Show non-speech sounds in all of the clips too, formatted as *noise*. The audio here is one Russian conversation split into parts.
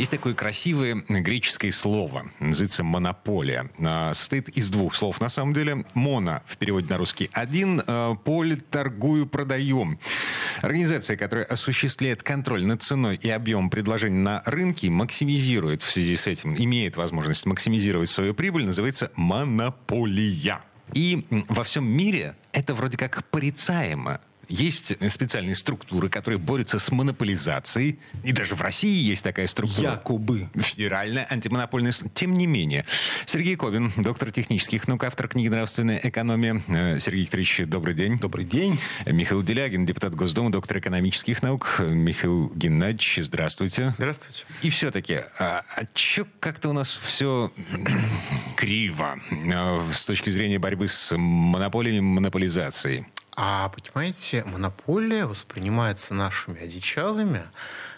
Есть такое красивое греческое слово, называется монополия. А, Состоит из двух слов, на самом деле. Моно, в переводе на русский, один, а, поле, торгую, продаем. Организация, которая осуществляет контроль над ценой и объемом предложений на рынке, максимизирует в связи с этим, имеет возможность максимизировать свою прибыль, называется монополия. И во всем мире это вроде как порицаемо. Есть специальные структуры, которые борются с монополизацией. И даже в России есть такая структура. Якобы. Федеральная антимонопольная... с- Тем не менее. Сергей Ковин, доктор технических наук, автор книги «Нравственная экономия». Э, Сергей Викторович, добрый день. Добрый день. Михаил Делягин, депутат Госдумы, доктор экономических наук. Михаил Геннадьевич, здравствуйте. Здравствуйте. И все-таки, а, а чё как-то у нас все криво э, с точки зрения борьбы с монополиями, монополизацией? А понимаете, монополия воспринимается нашими одичалами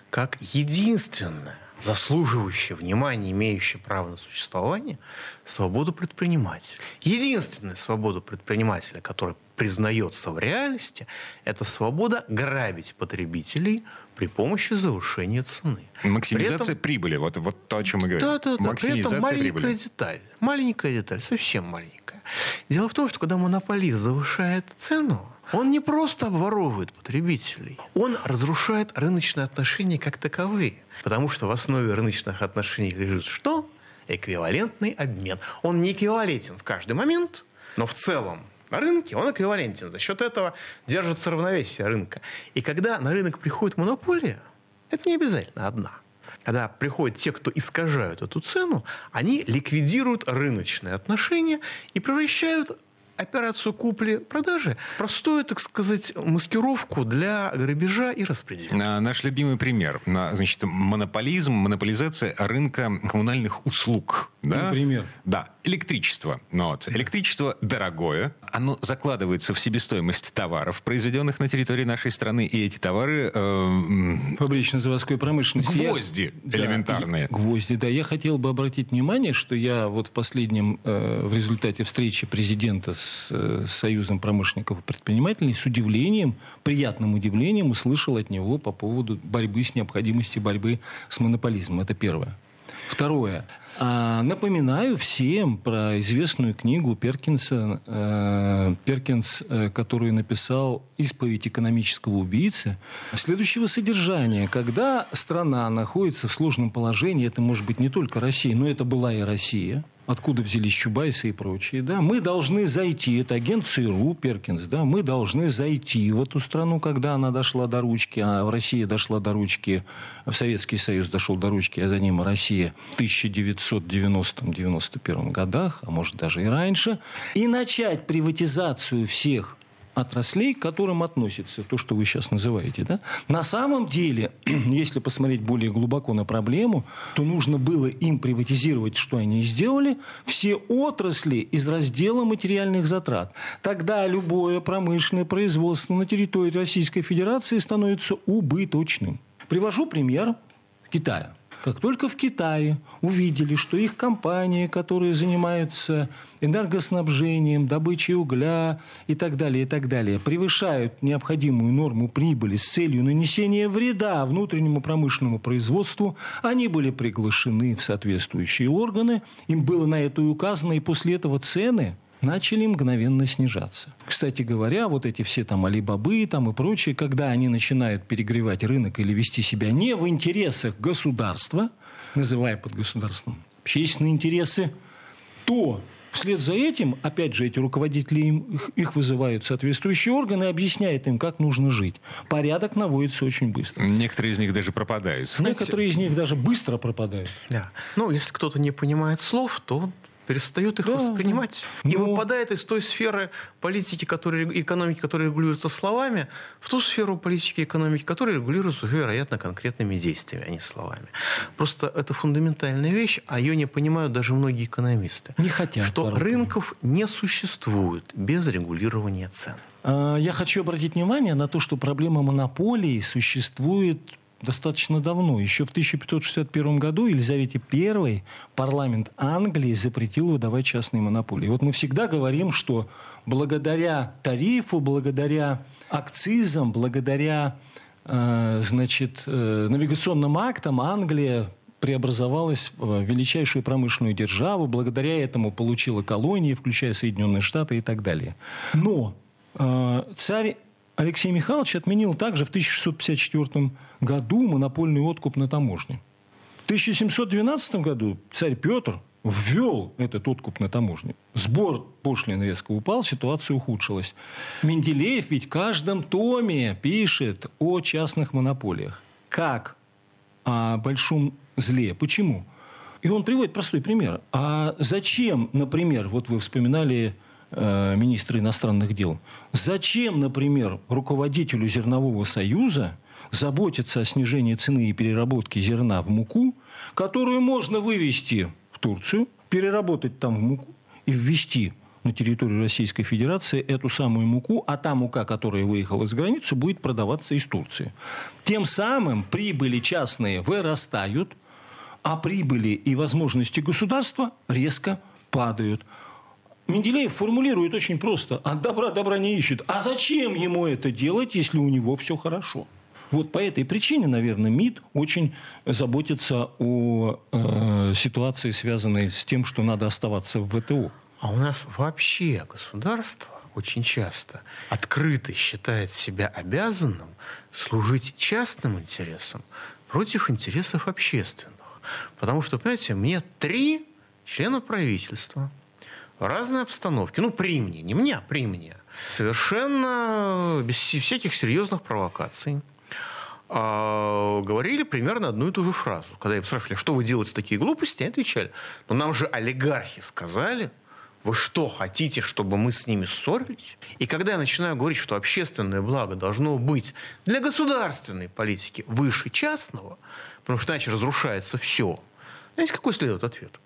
как единственная заслуживающая внимания, имеющая право на существование, свободу предпринимателя. Единственная свобода предпринимателя, которая признается в реальности, это свобода грабить потребителей при помощи завышения цены. Максимизация При этом- прибыли. Вот, вот то, о чем мы говорим. Да, да, да. При этом Максимизация маленькая прибыли. деталь. Маленькая деталь, совсем маленькая. Дело в том, что когда монополист завышает цену, он не просто обворовывает потребителей, он разрушает рыночные отношения как таковые. Потому что в основе рыночных отношений лежит что? Эквивалентный обмен. Он не эквивалентен в каждый момент, но в целом на рынке он эквивалентен. За счет этого держится равновесие рынка. И когда на рынок приходит монополия, это не обязательно одна. Когда приходят те, кто искажают эту цену, они ликвидируют рыночные отношения и превращают операцию купли-продажи простую, так сказать, маскировку для грабежа и распределения. А, Наш любимый пример. На, Значит, монополизм, монополизация рынка коммунальных услуг. Да? Например? Да, электричество. Ну вот. Электричество дорогое. Оно закладывается в себестоимость товаров, произведенных на территории нашей страны. И эти товары э, Фабрично-заводской промышленности. Я- Гвозди Да, элементарные. я- гвозди, да. Я хотел бы обратить внимание, что я вот в последнем, э, в результате встречи президента с э, Союзом промышленников и предпринимателей с удивлением, приятным удивлением услышал от него по поводу борьбы с необходимости борьбы с монополизмом. Это первое. Второе. А, напоминаю всем про известную книгу Перкинса, э, Перкинс, э, которую написал «Исповедь экономического убийцы», следующего содержания. Когда страна находится в сложном положении, это может быть не только Россия, но это была и Россия, откуда взялись Чубайсы и прочие, да, мы должны зайти, это агент ЦРУ Перкинс, да, мы должны зайти в эту страну, когда она дошла до ручки, а в России дошла до ручки, в Советский Союз дошел до ручки, а за ним Россия в 1990-91 годах, а может даже и раньше, и начать приватизацию всех отраслей, к которым относится то, что вы сейчас называете. Да? На самом деле, *clears throat* если посмотреть более глубоко на проблему, то нужно было им приватизировать, что они сделали, все отрасли из раздела материальных затрат. Тогда любое промышленное производство на территории Российской Федерации становится убыточным. Привожу пример Китая. Как только в Китае увидели, что их компании, которые занимаются энергоснабжением, добычей угля и так далее, и так далее, превышают необходимую норму прибыли с целью нанесения вреда внутреннему промышленному производству, они были приглашены в соответствующие органы, им было на это и указано, и после этого цены начали мгновенно снижаться. Кстати говоря, вот эти все там алибабы там и прочие, когда они начинают перегревать рынок или вести себя не в интересах государства, называя под государством общественные интересы, то вслед за этим, опять же, эти руководители, им, их, их вызывают соответствующие органы и объясняют им, как нужно жить. Порядок наводится очень быстро. некоторые из них даже пропадают. Некоторые из них даже быстро пропадают. Да. Ну, если кто-то не понимает слов, то перестает их Да, воспринимать да. и Но- выпадает из той сферы политики, которая, экономики, которая регулируется словами, в ту сферу политики и экономики, которая регулируется вероятно, конкретными действиями, а не словами. Просто это фундаментальная вещь, а ее не понимают даже многие экономисты. Не хотят Что порой рынков не существует без регулирования цен. А, Я хочу обратить внимание на то, что проблема монополии существует достаточно давно. Еще в 1561 году Елизавете I парламент Англии запретил выдавать частные монополии. Вот мы всегда говорим, что благодаря тарифу, благодаря акцизам, благодаря э, значит, э, навигационным актам Англия преобразовалась в величайшую промышленную державу, благодаря этому получила колонии, включая Соединенные Штаты и так далее. Но э, царь Алексей Михайлович отменил также в 1654 году монопольный откуп на таможне. В 1712 году царь Петр ввел этот откуп на таможне. Сбор пошлин резко упал, ситуация ухудшилась. Менделеев ведь в каждом томе пишет о частных монополиях. Как о большом зле. Почему? И он приводит простой пример. А зачем, например, вот вы вспоминали э, министра иностранных дел, зачем, например, руководителю Зернового союза заботиться о снижении цены и переработке зерна в муку, которую можно вывести в Турцию, переработать там в муку и ввести на территорию Российской Федерации эту самую муку, а та мука, которая выехала за границу, будет продаваться из Турции. Тем самым прибыли частные вырастают, а прибыли и возможности государства резко падают. Менделеев формулирует очень просто. От добра добра не ищет. А зачем ему это делать, если у него все хорошо? Вот по этой причине, наверное, МИД очень заботится о э, ситуации, связанной с тем, что надо оставаться в ВТО. А у нас вообще государство очень часто открыто считает себя обязанным служить частным интересам против интересов общественных. Потому что, понимаете, мне три члена правительства в разной обстановке, ну, при мне, не мне, а при мне, совершенно без всяких серьезных провокаций, а, говорили примерно одну и ту же фразу. Когда я спрашивали, что вы делаете такие глупости, они отвечали, ну нам же олигархи сказали, вы что, хотите, чтобы мы с ними ссорились? И когда я начинаю говорить, что общественное благо должно быть для государственной политики выше частного, потому что иначе разрушается все, знаете, какой следует ответ?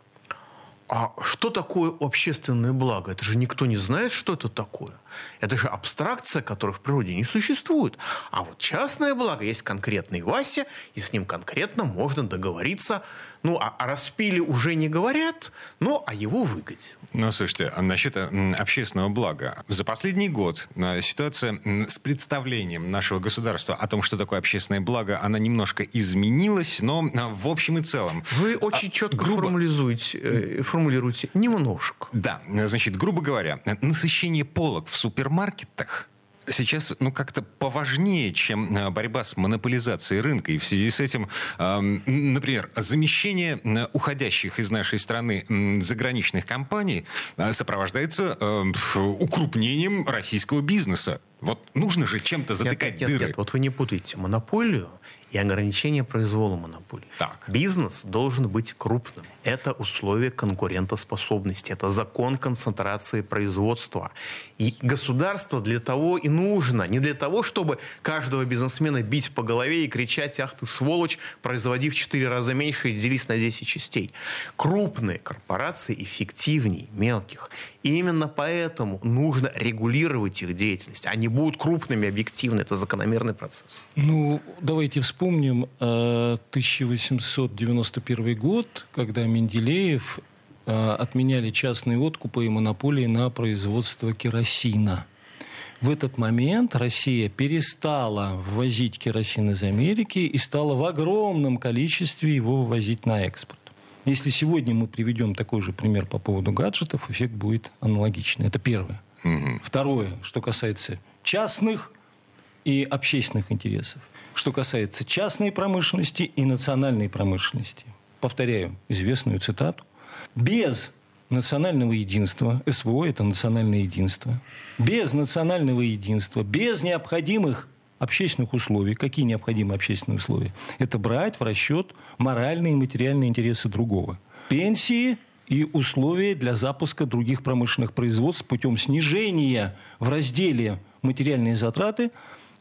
А что такое общественное благо? Это же никто не знает, что это такое. Это же абстракция, которой в природе не существует. А вот частное благо есть конкретный Вася, и с ним конкретно можно договориться. Ну, а о распиле уже не говорят, но о его выгоде. Ну, слушайте, а насчет м, общественного блага. За последний год э, ситуация с представлением нашего государства о том, что такое общественное благо, она немножко изменилась, но э, в общем и целом... Вы очень четко грубо- формулируете, формулируете немножко. Да, значит, грубо говоря, насыщение полок в супермаркетах сейчас, ну, как-то поважнее, чем э, борьба с монополизацией рынка. И в связи с этим, эм, например, замещение э, уходящих из нашей страны заграничных компаний э, сопровождается эм, укрупнением российского бизнеса. Вот нужно же чем-то затыкать нет, нет, дыры. нет, вот вы не путаете монополию и ограничение произвола монополии. Так. Бизнес должен быть крупным. Это условие конкурентоспособности. Это закон концентрации производства. И государство для того и нужно. Не для того, чтобы каждого бизнесмена бить по голове и кричать, ах ты сволочь, производи в 4 раза меньше и делись на 10 частей. Крупные корпорации эффективнее мелких. И именно поэтому нужно регулировать их деятельность. Они будут крупными объективно. Это закономерный процесс. Ну, давайте вспомним э, 1891 год, когда Менделеев э, отменяли частные откупы и монополии на производство керосина. В этот момент Россия перестала ввозить керосин из Америки и стала в огромном количестве его вывозить на экспорт. Если сегодня мы приведем такой же пример по поводу гаджетов, эффект будет аналогичный. Это первое. Второе, что касается частных и общественных интересов. Что касается частной промышленности и национальной промышленности. Повторяю известную цитату. Без национального единства, СВО – это национальное единство, без национального единства, без необходимых общественных условий. Какие необходимые общественные условия? Это брать в расчет моральные и материальные интересы другого. Пенсии, и условия для запуска других промышленных производств путем снижения в разделе материальные затраты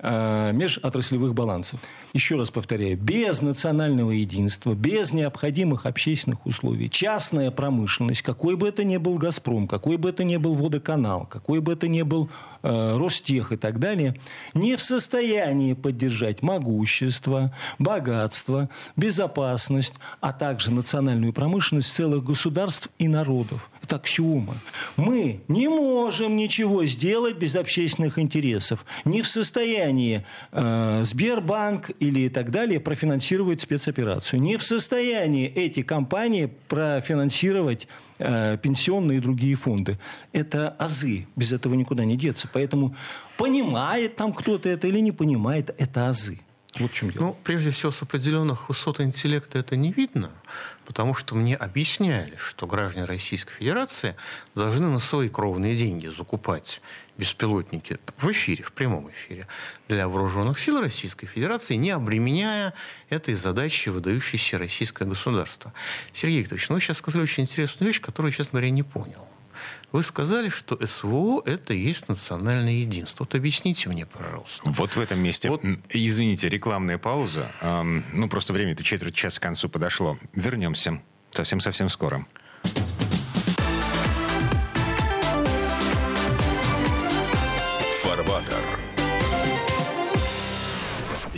межотраслевых балансов. Еще раз повторяю, без национального единства, без необходимых общественных условий, частная промышленность, какой бы это ни был «Газпром», какой бы это ни был «Водоканал», какой бы это ни был э, Ростех и так далее, не в состоянии поддержать могущество, богатство, безопасность, а также национальную промышленность целых государств и народов. Это аксиома. Мы не можем ничего сделать без общественных интересов. Не в состоянии э, Сбербанк или так далее профинансировать спецоперацию. Не в состоянии эти компании профинансировать э, пенсионные и другие фонды. Это азы. Без этого никуда не деться. Поэтому понимает там кто-то это или не понимает, это азы. Вот в чем дело. Ну, прежде всего, с определенных высот интеллекта это не видно, потому что мне объясняли, что граждане Российской Федерации должны на свои кровные деньги закупать беспилотники в эфире, в прямом эфире, для вооруженных сил Российской Федерации, не обременяя этой задачей выдающееся российское государство. Сергей Викторович, ну вы сейчас сказали очень интересную вещь, которую честно говоря, не понял. Вы сказали, что СВО – это есть национальное единство. Вот объясните мне, пожалуйста. Вот в этом месте, вот. извините, рекламная пауза. Ну, просто время-то четверть часа к концу подошло. Вернемся совсем-совсем скоро.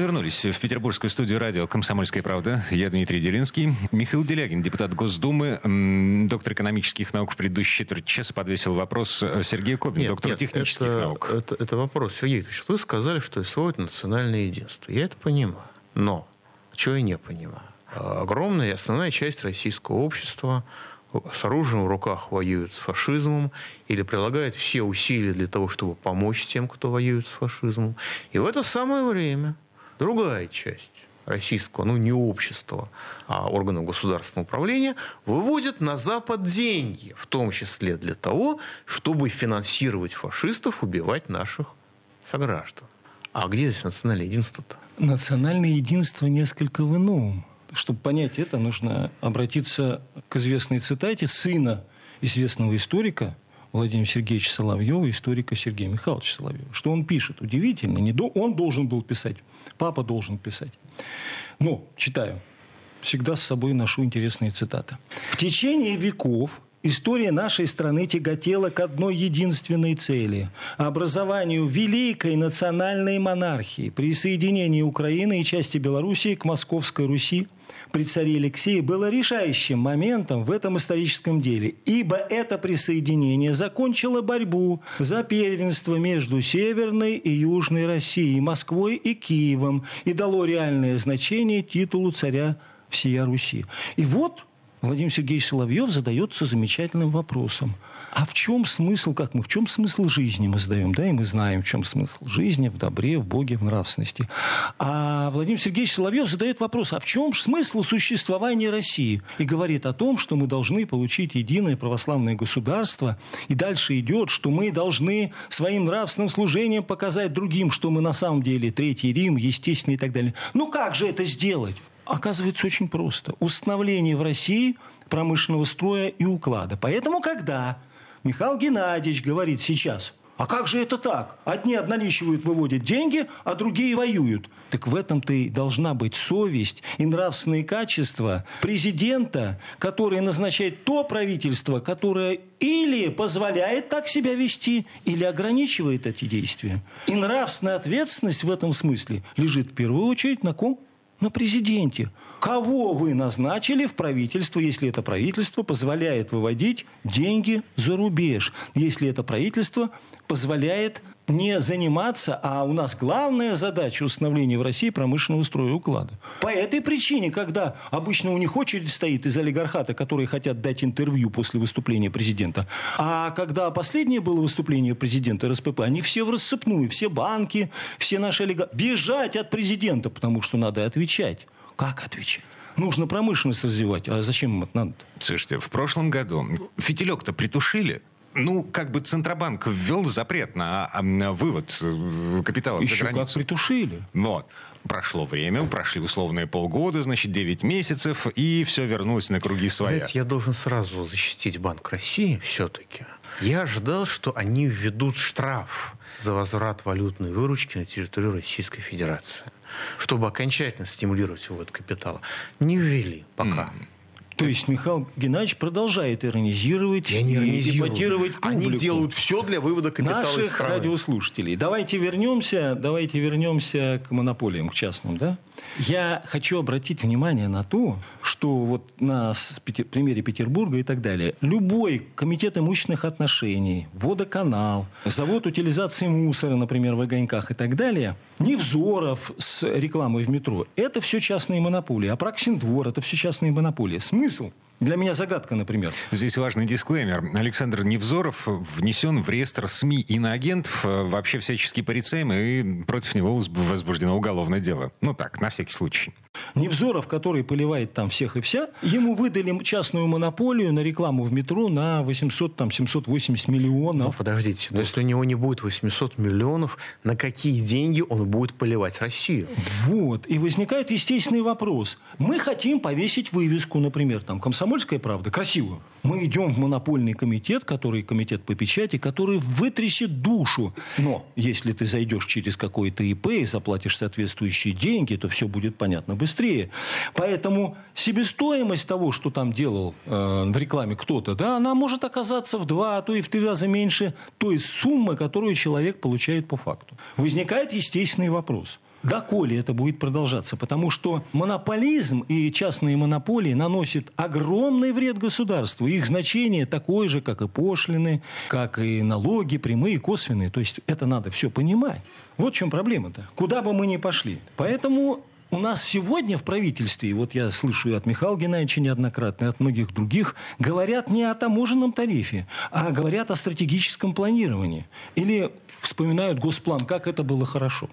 Мы вернулись в петербургскую студию радио «Комсомольская правда». Я Дмитрий Делинский. Михаил Делягин, депутат Госдумы, доктор экономических наук в предыдущий четверть часа подвесил вопрос Сергею Кобину, нет, доктору нет, технических это, наук. Это, это вопрос. Сергей Викторович, вы сказали, что СВО – это национальное единство. Я это понимаю. Но, чего я не понимаю? Огромная основная часть российского общества с оружием в руках воюет с фашизмом или прилагает все усилия для того, чтобы помочь тем, кто воюет с фашизмом. И в это самое время Другая часть российского, ну не общества, а органов государственного управления, выводит на Запад деньги, в том числе для того, чтобы финансировать фашистов, убивать наших сограждан. А где здесь национальное единство-то? Национальное единство несколько в ином. Чтобы понять это, нужно обратиться к известной цитате сына известного историка Владимира Сергеевича Соловьева, историка Сергея Михайловича Соловьева. Что он пишет? Удивительно. Не до... Он должен был писать Папа должен писать. Но, читаю, всегда с собой ношу интересные цитаты. В течение веков История нашей страны тяготела к одной единственной цели – образованию великой национальной монархии, присоединении Украины и части Белоруссии к Московской Руси – при царе Алексее было решающим моментом в этом историческом деле, ибо это присоединение закончило борьбу за первенство между Северной и Южной Россией, Москвой и Киевом и дало реальное значение титулу царя всея Руси. И вот Владимир Сергеевич Соловьев задается замечательным вопросом. А в чем смысл, как мы, в чем смысл жизни мы задаем, да, и мы знаем, в чем смысл жизни, в добре, в Боге, в нравственности. А Владимир Сергеевич Соловьев задает вопрос, а в чем смысл существования России? И говорит о том, что мы должны получить единое православное государство, и дальше идет, что мы должны своим нравственным служением показать другим, что мы на самом деле Третий Рим, естественно, и так далее. Ну как же это сделать? Оказывается, очень просто. Установление в России промышленного строя и уклада. Поэтому, когда Михаил Геннадьевич говорит сейчас, а как же это так? Одни обналичивают, выводят деньги, а другие воюют. Так в этом-то и должна быть совесть и нравственные качества президента, который назначает то правительство, которое или позволяет так себя вести, или ограничивает эти действия. И нравственная ответственность в этом смысле лежит в первую очередь на ком? На президенте. Кого вы назначили в правительство, если это правительство позволяет выводить деньги за рубеж, если это правительство позволяет не заниматься, а у нас главная задача установления в России промышленного строя уклада. По этой причине, когда обычно у них очередь стоит из олигархата, которые хотят дать интервью после выступления президента, а когда последнее было выступление президента РСПП, они все в рассыпную, все банки, все наши олигархи, бежать от президента, потому что надо отвечать. Как отвечать? Нужно промышленность развивать. А зачем им это надо? Слушайте, в прошлом году фитилек-то притушили. Ну, как бы Центробанк ввел запрет на, а, на вывод э, капитала Еще за границу. как притушили. Вот. Прошло время, прошли условные полгода, значит, 9 месяцев, и все вернулось на круги своя. Знаете, я должен сразу защитить Банк России все-таки. Я ожидал, что они введут штраф за возврат валютной выручки на территорию Российской Федерации, чтобы окончательно стимулировать вывод капитала. Не ввели пока. То есть Михаил Геннадьевич продолжает иронизировать Я не и иронизирую. эпатировать Они публику. делают все для вывода капитала из наших страны. радиослушателей. Давайте вернемся, давайте вернемся к монополиям, к частным, да? Я хочу обратить внимание на то, что вот на примере Петербурга и так далее, любой комитет имущественных отношений, водоканал, завод утилизации мусора, например, в огоньках и так далее, Невзоров с рекламой в метро, это все частные монополии. А Апраксин двор, это все частные монополии. Смысл? Для меня загадка, например. Здесь важный дисклеймер. Александр Невзоров внесен в реестр СМИ иноагентов, э, вообще всячески порицаем, и против него воз- возбуждено уголовное дело. Ну так, на всякий случай. Невзоров, который поливает там всех и вся, ему выдали частную монополию на рекламу в метро на 800, там, 780 Ну, миллионов. подождите, но если у него не будет 800 миллионов, на какие деньги он будет поливать Россию? Вот. И возникает естественный вопрос. Мы хотим повесить вывеску, например, там, «Комсомольская правда», красивую. Мы идем в монопольный комитет, который комитет по печати, который вытрясет душу. Но если ты зайдешь через какой-то ИП и заплатишь соответствующие деньги, то все будет понятно быстрее. Поэтому себестоимость того, что там делал э, в рекламе кто-то, да, она может оказаться в два, а то и в три раза меньше той суммы, которую человек получает по факту. Возникает естественный вопрос. Доколе это будет продолжаться? Потому что монополизм и частные монополии наносят огромный вред государству. Их значение такое же, как и пошлины, как и налоги, прямые, косвенные. То есть это надо все понимать. Вот в чем проблема-то. Куда бы мы ни пошли. Поэтому у нас сегодня в правительстве, и вот я слышу и от Михаила Геннадьевича неоднократно, и от многих других, говорят не о таможенном тарифе, а говорят о стратегическом планировании. Или вспоминают госплан, как это было хорошо.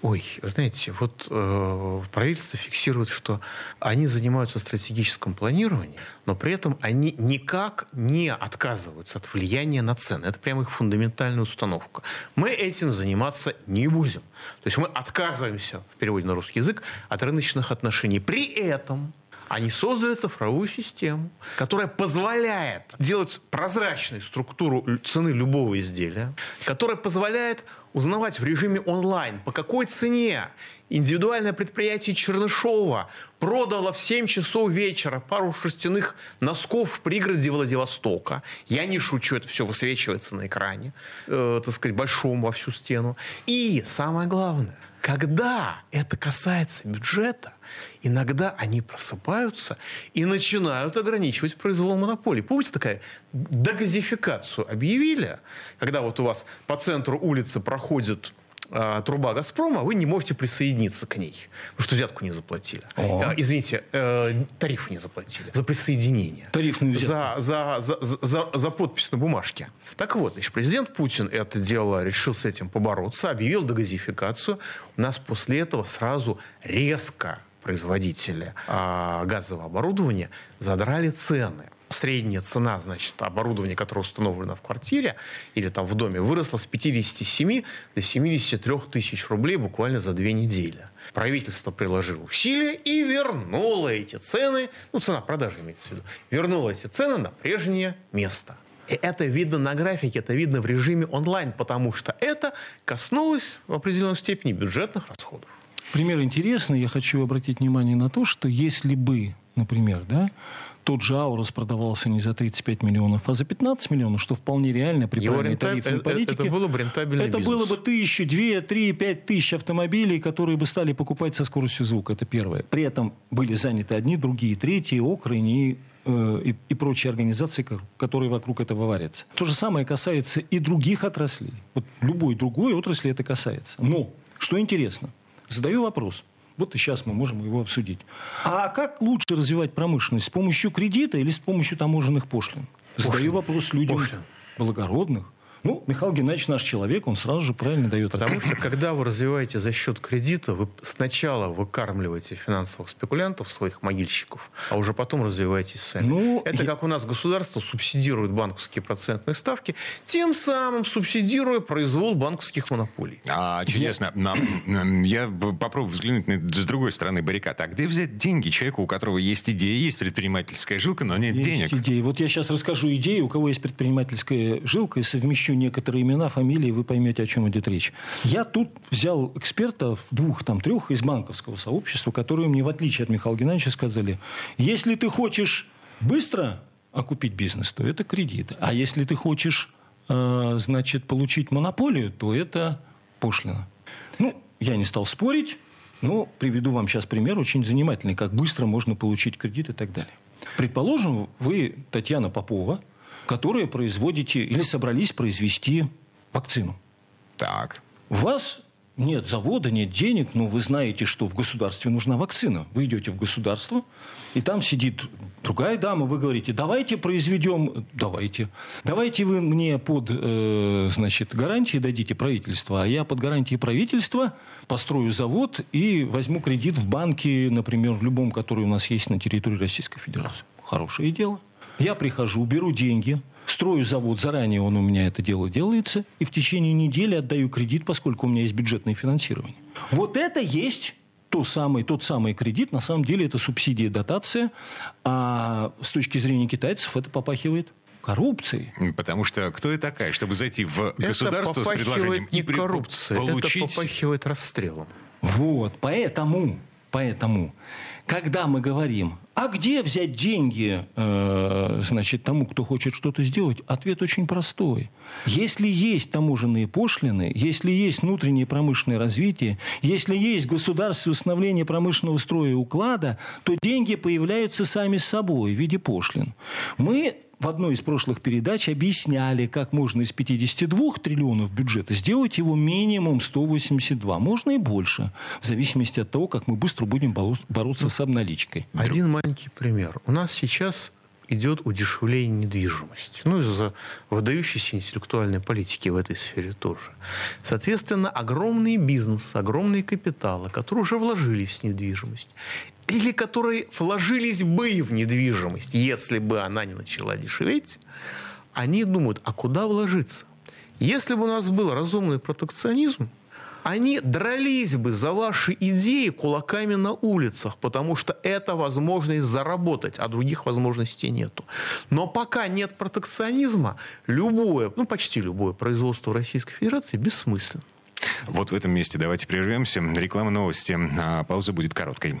Ой, знаете, вот э, правительство фиксирует, что они занимаются стратегическим планированием, но при этом они никак не отказываются от влияния на цены. Это прямо их фундаментальная установка. Мы этим заниматься не будем. То есть мы отказываемся, в переводе на русский язык, от рыночных отношений. При этом они создали цифровую систему, которая позволяет делать прозрачной структуру цены любого изделия, которая позволяет узнавать в режиме онлайн, по какой цене индивидуальное предприятие Чернышова продало в 7 часов вечера пару шерстяных носков в пригороде Владивостока. Я не шучу, это все высвечивается на экране, э, так сказать, большом во всю стену. И самое главное, когда это касается бюджета, иногда они просыпаются и начинают ограничивать произвол монополий. Помните, такая дегазификацию объявили, когда вот у вас по центру улицы проходит а, труба «Газпрома», вы не можете присоединиться к ней, потому что взятку не заплатили. А, извините, э, тарифы не заплатили за присоединение. Тарифную взятку. За, за, за, за, за подпись на бумажке. Так вот, значит, президент Путин это дело решил с этим побороться, объявил дегазификацию. У нас после этого сразу резко производители а, газового оборудования задрали цены. Средняя цена, значит, оборудования, которое установлено в квартире или там в доме, выросла с 57 до 73 тысяч рублей буквально за две недели. Правительство приложило усилия и вернуло эти цены, ну, цена продажи имеется в виду, вернуло эти цены на прежнее место. И это видно на графике, это видно в режиме онлайн, потому что это коснулось в определенной степени бюджетных расходов. Пример интересный. Я хочу обратить внимание на то, что если бы, например, да, тот же Аурус продавался не за 35 миллионов, а за 15 миллионов, что вполне реально при Его правильной рентаб- тарифной э, политике. это было бы рентабельный Это бизнес. было бы тысячу, две, три, пять тысяч автомобилей, которые бы стали покупать со скоростью звука. Это первое. При этом были заняты одни, другие, третьи, окрыни и э, и, и прочие организации, которые вокруг этого варятся. То же самое касается и других отраслей. Вот любой другой отрасли это касается. Но, что интересно, задаю вопрос. Вот и сейчас мы можем его обсудить. А как лучше развивать промышленность? С помощью кредита или с помощью таможенных пошлин? Задаю пошлин. вопрос людям пошлин. благородных, ну, Михаил Геннадьевич наш человек, он сразу же правильно дает Потому что, когда вы развиваете за счет кредита, вы сначала выкармливаете финансовых спекулянтов, своих могильщиков, а уже потом развиваетесь сами. Ну, Это я... как у нас государство субсидирует банковские процентные ставки, тем самым субсидируя произвол банковских монополий. А, чудесно. Я попробую взглянуть с другой стороны баррикад. А где взять деньги человеку, у которого есть идея, есть предпринимательская жилка, но нет есть денег? идеи. Вот я сейчас расскажу идею, у кого есть предпринимательская жилка, и совмещу некоторые имена, фамилии, вы поймете, о чем идет речь. Я тут взял экспертов, двух, там, трех из банковского сообщества, которые мне, в отличие от Михаила Геннадьевича, сказали, если ты хочешь быстро окупить бизнес, то это кредит. А если ты хочешь, э, значит, получить монополию, то это пошлина. Ну, я не стал спорить, но приведу вам сейчас пример очень занимательный, как быстро можно получить кредит и так далее. Предположим, вы Татьяна Попова – которые производите или собрались произвести вакцину. Так. У вас нет завода, нет денег, но вы знаете, что в государстве нужна вакцина. Вы идете в государство, и там сидит другая дама, вы говорите, давайте произведем, давайте, давайте вы мне под, э, значит, гарантии дадите правительства, а я под гарантией правительства построю завод и возьму кредит в банке, например, в любом, который у нас есть на территории Российской Федерации. Хорошее дело. Я прихожу, беру деньги, строю завод, заранее он у меня это дело делается, и в течение недели отдаю кредит, поскольку у меня есть бюджетное финансирование. Вот это есть то самый, тот самый кредит, на самом деле это субсидия, дотация, а с точки зрения китайцев это попахивает коррупцией. Потому что кто я такая, чтобы зайти в государство это с предложением не и коррупция, получить... это попахивает расстрелом. Вот, поэтому, поэтому, когда мы говорим а где взять деньги, э, значит, тому, кто хочет что-то сделать? Ответ очень простой. Если есть таможенные пошлины, если есть внутреннее промышленное развитие, если есть государственное установление промышленного строя и уклада, то деньги появляются сами собой в виде пошлин. Мы в одной из прошлых передач объясняли, как можно из 52 триллионов бюджета сделать его минимум 182. Можно и больше, в зависимости от того, как мы быстро будем бороться с обналичкой. Один маленький пример. У нас сейчас идет удешевление недвижимости. Ну, из-за выдающейся интеллектуальной политики в этой сфере тоже. Соответственно, огромные бизнесы, огромные капиталы, которые уже вложились в недвижимость, или которые вложились бы в недвижимость, если бы она не начала дешеветь, они думают, а куда вложиться? Если бы у нас был разумный протекционизм, они дрались бы за ваши идеи кулаками на улицах, потому что это возможность заработать, а других возможностей нету. Но пока нет протекционизма, любое, ну почти любое производство Российской Федерации бессмысленно. Вот в этом месте давайте прервемся. Реклама новости. А пауза будет короткой.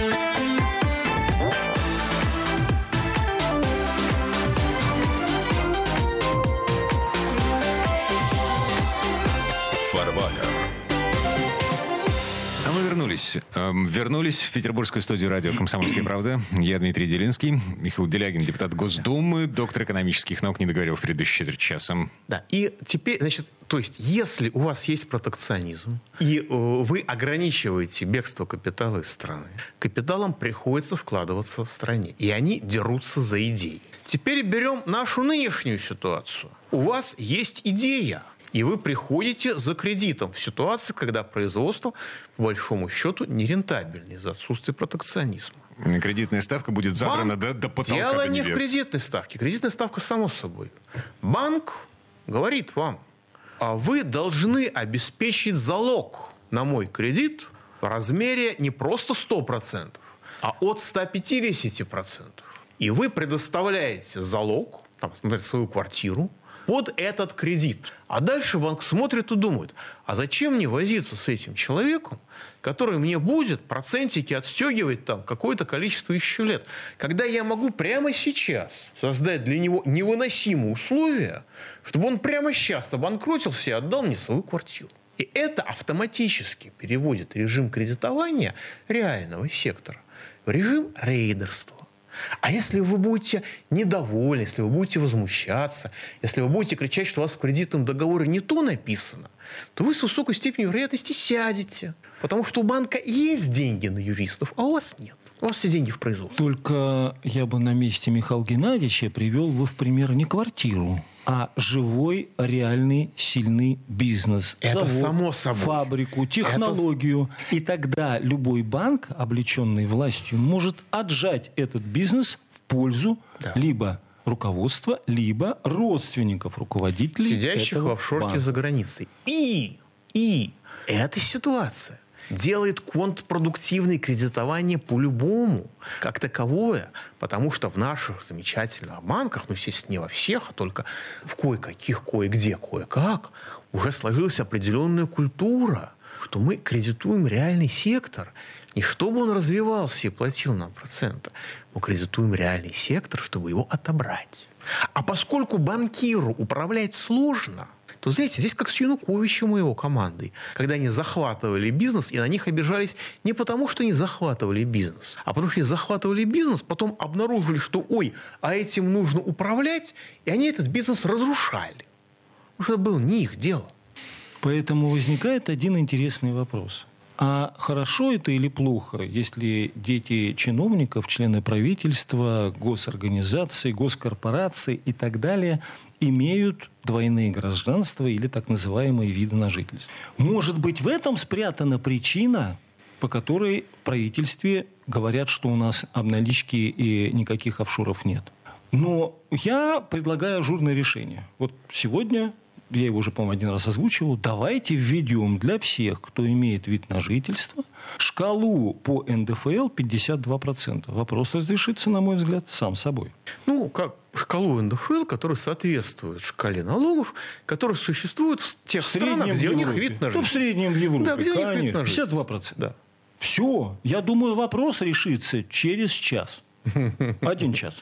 Вернулись. Эм, вернулись в петербургскую студию радио «Комсомольская правда». Я Дмитрий Делинский, Михаил Делягин, депутат Госдумы, доктор экономических наук, не договорил в предыдущие четверть часа. Да, и теперь, значит, то есть, если у вас есть протекционизм, и э, вы ограничиваете бегство капитала из страны, капиталам приходится вкладываться в стране, и они дерутся за идеи. Теперь берем нашу нынешнюю ситуацию. У вас есть идея, и вы приходите за кредитом в ситуации, когда производство, по большому счету, нерентабельное из-за отсутствия протекционизма. Кредитная ставка будет забрана до, до потолка Дело до не в кредитной ставке. Кредитная ставка само собой. Банк говорит вам, а вы должны обеспечить залог на мой кредит в размере не просто 100%, а от 150%. И вы предоставляете залог, там, например, свою квартиру, под этот кредит. А дальше банк смотрит и думает, а зачем мне возиться с этим человеком, который мне будет процентики отстегивать там какое-то количество еще лет, когда я могу прямо сейчас создать для него невыносимые условия, чтобы он прямо сейчас обанкротился и отдал мне свою квартиру. И это автоматически переводит режим кредитования реального сектора в режим рейдерства. А если вы будете недовольны, если вы будете возмущаться, если вы будете кричать, что у вас в кредитном договоре не то написано, то вы с высокой степенью вероятности сядете. Потому что у банка есть деньги на юристов, а у вас нет. У вас все деньги в производстве. Только я бы на месте Михаила Геннадьевича привел бы в пример не квартиру, а живой, реальный, сильный бизнес. Это само собой. Фабрику, технологию. Это... И тогда любой банк, облеченный властью, может отжать этот бизнес в пользу да. либо руководства, либо родственников руководителей Сидящих в офшорке банка. за границей. И, и эта ситуация делает контрпродуктивное кредитование по-любому, как таковое, потому что в наших замечательных банках, ну, естественно, не во всех, а только в кое-каких, кое-где, кое-как, уже сложилась определенная культура, что мы кредитуем реальный сектор, не чтобы он развивался и платил нам проценты, мы кредитуем реальный сектор, чтобы его отобрать. А поскольку банкиру управлять сложно – то, знаете, здесь как с Януковичем и его командой, когда они захватывали бизнес, и на них обижались не потому, что они захватывали бизнес, а потому что они захватывали бизнес, потом обнаружили, что, ой, а этим нужно управлять, и они этот бизнес разрушали. Потому что это было не их дело. Поэтому возникает один интересный вопрос. А хорошо это или плохо, если дети чиновников, члены правительства, госорганизаций, госкорпораций и так далее имеют двойные гражданства или так называемые виды на жительство. Может быть, в этом спрятана причина, по которой в правительстве говорят, что у нас обналички и никаких офшоров нет. Но я предлагаю ажурное решение. Вот сегодня я его уже, по-моему, один раз озвучивал, давайте введем для всех, кто имеет вид на жительство, шкалу по НДФЛ 52%. Вопрос разрешится, на мой взгляд, сам собой. Ну, как шкалу НДФЛ, которая соответствует шкале налогов, которые существуют в тех В странах, где у них вид на жительство. Ну, в среднем в Европе, Да, где у них вид конечно. на жительство. 52%. Да. Все. Я думаю, вопрос решится через час. *laughs* Один час.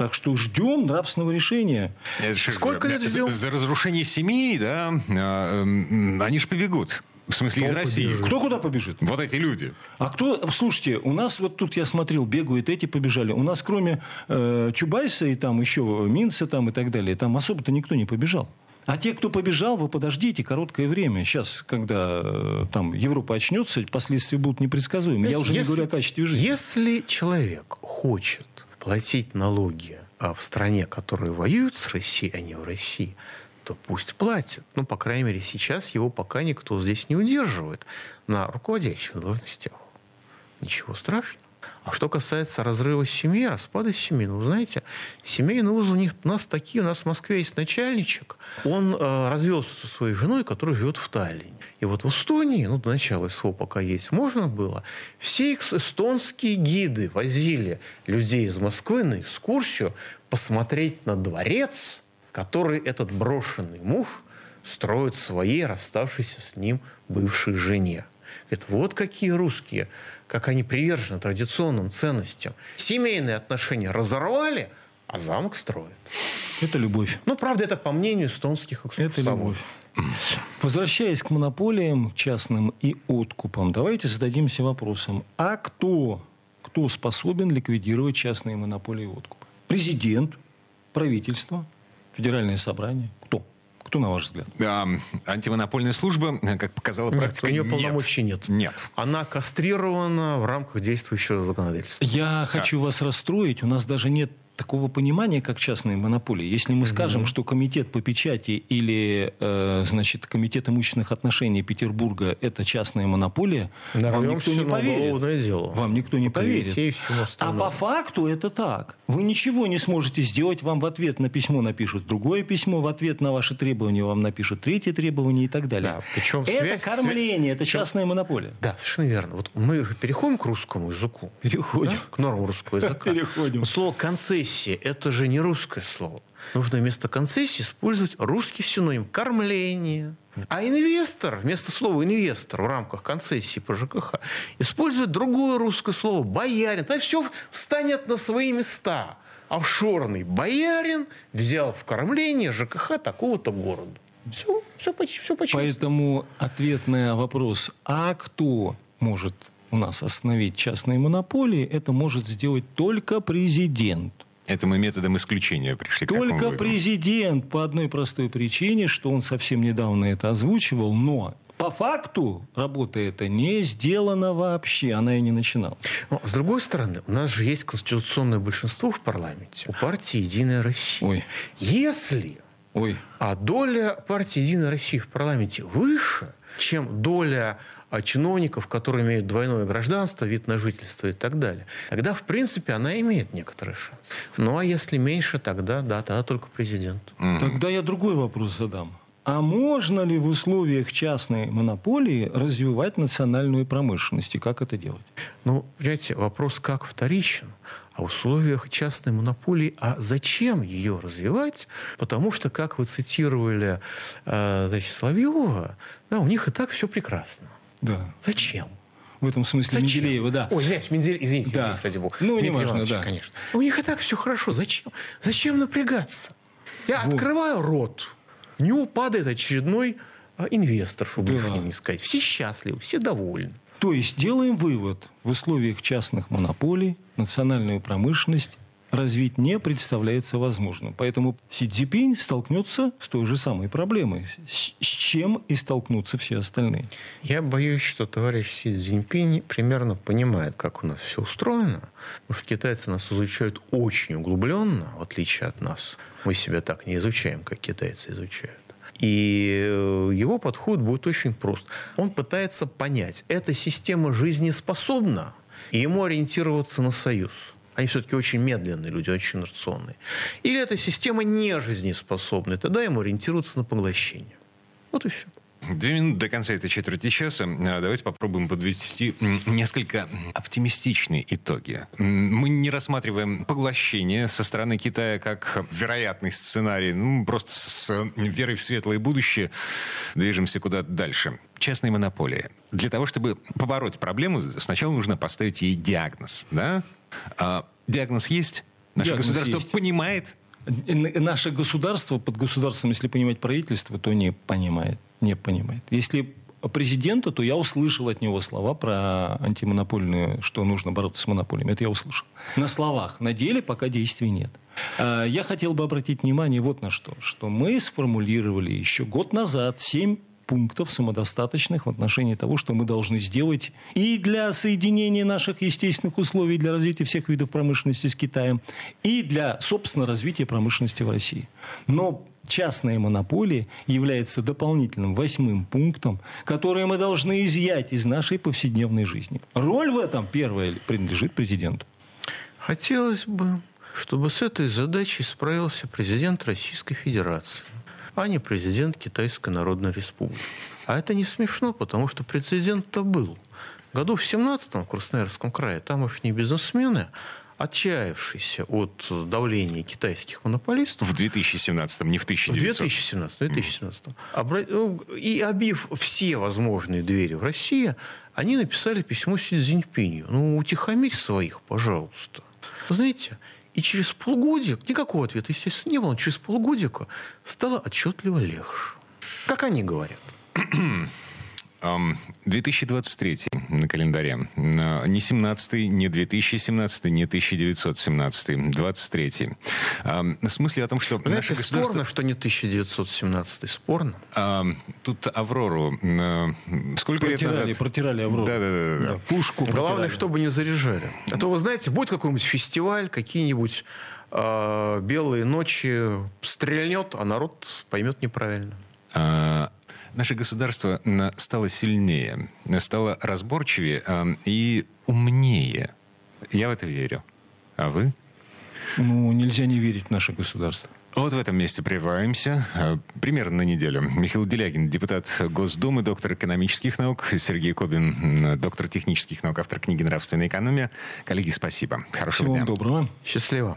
Так что ждем нравственного решения. Это же- Сколько лет за, ждем? за разрушение семьи, да, а, м, они же побегут. В смысле, из Кто России. побежит? Кто куда побежит? Вот эти люди. А кто, слушайте, у нас вот тут я смотрел, бегают эти побежали. У нас кроме э, Чубайса и там еще Минца там и так далее, там особо-то никто не побежал. А те, кто побежал, вы подождите короткое время. Сейчас, когда э, там Европа очнется, последствия будут непредсказуемы. Я уже не говорю о качестве жизни. Если человек хочет платить налоги а, в стране, которая воюет с Россией, а не в России, то пусть платит. Ну, по крайней мере, сейчас его пока никто здесь не удерживает на руководящих должностях. Ничего страшного. А что касается разрыва семьи, распада семьи, ну, знаете, семейный узел у, них, у нас такие, у нас в Москве есть начальничек, он э, развелся со своей женой, которая живет в Таллине. И вот в Эстонии, ну, до начала СВО пока есть можно было, все эстонские гиды возили людей из Москвы на экскурсию посмотреть на дворец, который этот брошенный муж строит своей расставшейся с ним бывшей жене. Это вот какие русские, как они привержены традиционным ценностям. Семейные отношения разорвали, а замок строят. Это любовь. Ну, правда, это по мнению эстонских Это экскурсоводов. любовь. Возвращаясь к монополиям частным и откупам, давайте зададимся вопросом, а кто, кто способен ликвидировать частные монополии и откупы? Президент, правительство, федеральное собрание? Кто? На ваш взгляд? А, антимонопольная служба, как показала Нет, практика, у нее нет. полномочий нет. Нет. Она кастрирована в рамках действующего законодательства. Я хочу вас расстроить. У нас даже нет такого понимания, как частные монополии. Если мы скажем, что комитет по печати или, э, значит, комитет имущественных отношений Петербурга это частная монополия, вам никто Нарвемся не поверит. дело. Вам никто не По поверит. А по факту это так. Вы ничего не сможете сделать, вам в ответ на письмо напишут другое письмо, в ответ на ваши требования вам напишут третье требование и так далее. Да, причем это связь- кормление, это причем- частная монополия. Да, совершенно верно. Вот мы же переходим к русскому языку. Переходим. Да? К нормам русского языка. *laughs* Переходим. Вот слово концессия концессия – это же не русское слово. Нужно вместо концессии использовать русский синоним – кормление. А инвестор, вместо слова «инвестор» в рамках концессии по ЖКХ, использует другое русское слово – «боярин». Тогда все встанет на свои места. Офшорный боярин взял в кормление ЖКХ такого-то города. Все, все, все по Поэтому ответ на вопрос, а кто может у нас остановить частные монополии, это может сделать только президент. Это мы методом исключения пришли Только к президент по одной простой причине, что он совсем недавно это озвучивал, но по факту работа эта не сделана вообще, она и не начиналась. Но, с другой стороны, у нас же есть конституционное большинство в парламенте у партии «Единая Россия». Ой. Если Ой. а доля партии «Единая Россия» в парламенте выше, чем доля чиновников, которые имеют двойное гражданство, вид на жительство и так далее. Тогда, в принципе, она имеет некоторый шанс. Ну, а если меньше, тогда, да, тогда только президент. Тогда я другой вопрос задам. А можно ли в условиях частной монополии развивать национальную промышленность? И как это делать? Ну, понимаете, вопрос как вторичен. А в условиях частной монополии, а зачем ее развивать? Потому что, как вы цитировали э, значит, Соловьева, да, у них и так все прекрасно. Да. Зачем? В этом смысле Зачем? Менделеева, да. Ой, извиняюсь, Мендель, извините, да. извините, ради бога. Ну, не важно, да. конечно. У них и так все хорошо. Зачем? Зачем напрягаться? Я вот. открываю рот. В него падает очередной а, инвестор, чтобы да. не сказать. Все счастливы, все довольны. То есть делаем вывод. В условиях частных монополий национальную промышленность развить не представляется возможным. Поэтому Си Цзипинь столкнется с той же самой проблемой, с чем и столкнутся все остальные. Я боюсь, что товарищ Си Цзиньпинь примерно понимает, как у нас все устроено. Потому что китайцы нас изучают очень углубленно, в отличие от нас. Мы себя так не изучаем, как китайцы изучают. И э, его подход будет очень прост. Он пытается понять, эта система жизнеспособна, и ему ориентироваться на союз. Они все-таки очень медленные люди, очень инерционные. Или эта система не жизнеспособна, тогда ему ориентироваться на поглощение. Вот и все. Две минуты до конца этой четверти часа. А, давайте попробуем подвести несколько оптимистичные итоги. Мы не рассматриваем поглощение со стороны Китая как вероятный сценарий. Ну, просто с верой в светлое будущее движемся куда-то дальше. Частные монополии. Для того, чтобы побороть проблему, сначала нужно поставить ей диагноз. Да? А, диагноз есть? Наше диагноз государство есть. понимает? Наше государство, под государством, если понимать правительство, то не понимает. Не понимает. Если президента, то я услышал от него слова про антимонопольную, что нужно бороться с монополиями. Это я услышал. На словах. На деле пока действий нет. А, я хотел бы обратить внимание вот на что. Что мы сформулировали еще год назад семь пунктов самодостаточных в отношении того, что мы должны сделать и для соединения наших естественных условий для развития всех видов промышленности с Китаем, и для, собственно, развития промышленности в России. Но частная монополия является дополнительным восьмым пунктом, который мы должны изъять из нашей повседневной жизни. Роль в этом, первая, принадлежит президенту. Хотелось бы, чтобы с этой задачей справился президент Российской Федерации не президент Китайской Народной Республики. А это не смешно, потому что прецедент-то был. Году в 17-м в Красноярском крае тамошние бизнесмены отчаявшиеся от давления китайских монополистов. В 2017-м, не в 1900 В 2017 2017 mm. И обив все возможные двери в России, они написали письмо Си Цзиньпиню. Ну, утихомирь своих, пожалуйста. Вы знаете, и через полгодик, никакого ответа, естественно, не было, через полгодика стало отчетливо легче. Как они говорят. 2023 на календаре. Не 17 не 2017 не 1917 23 С мыслью о том, что... Знаете, наше государство... спорно, что не 1917 спорно. Тут Аврору... Сколько протирали, лет назад? Протирали Аврору. Да, да, да. да. Пушку Главное, протирали. чтобы не заряжали. А то, вы знаете, будет какой-нибудь фестиваль, какие-нибудь э, белые ночи стрельнет, а народ поймет неправильно. А, наше государство стало сильнее, стало разборчивее и умнее. Я в это верю. А вы? Ну, нельзя не верить в наше государство. Вот в этом месте прерываемся. Примерно на неделю. Михаил Делягин, депутат Госдумы, доктор экономических наук. Сергей Кобин, доктор технических наук, автор книги «Нравственная экономия». Коллеги, спасибо. Хорошего Всего дня. доброго. Счастливо.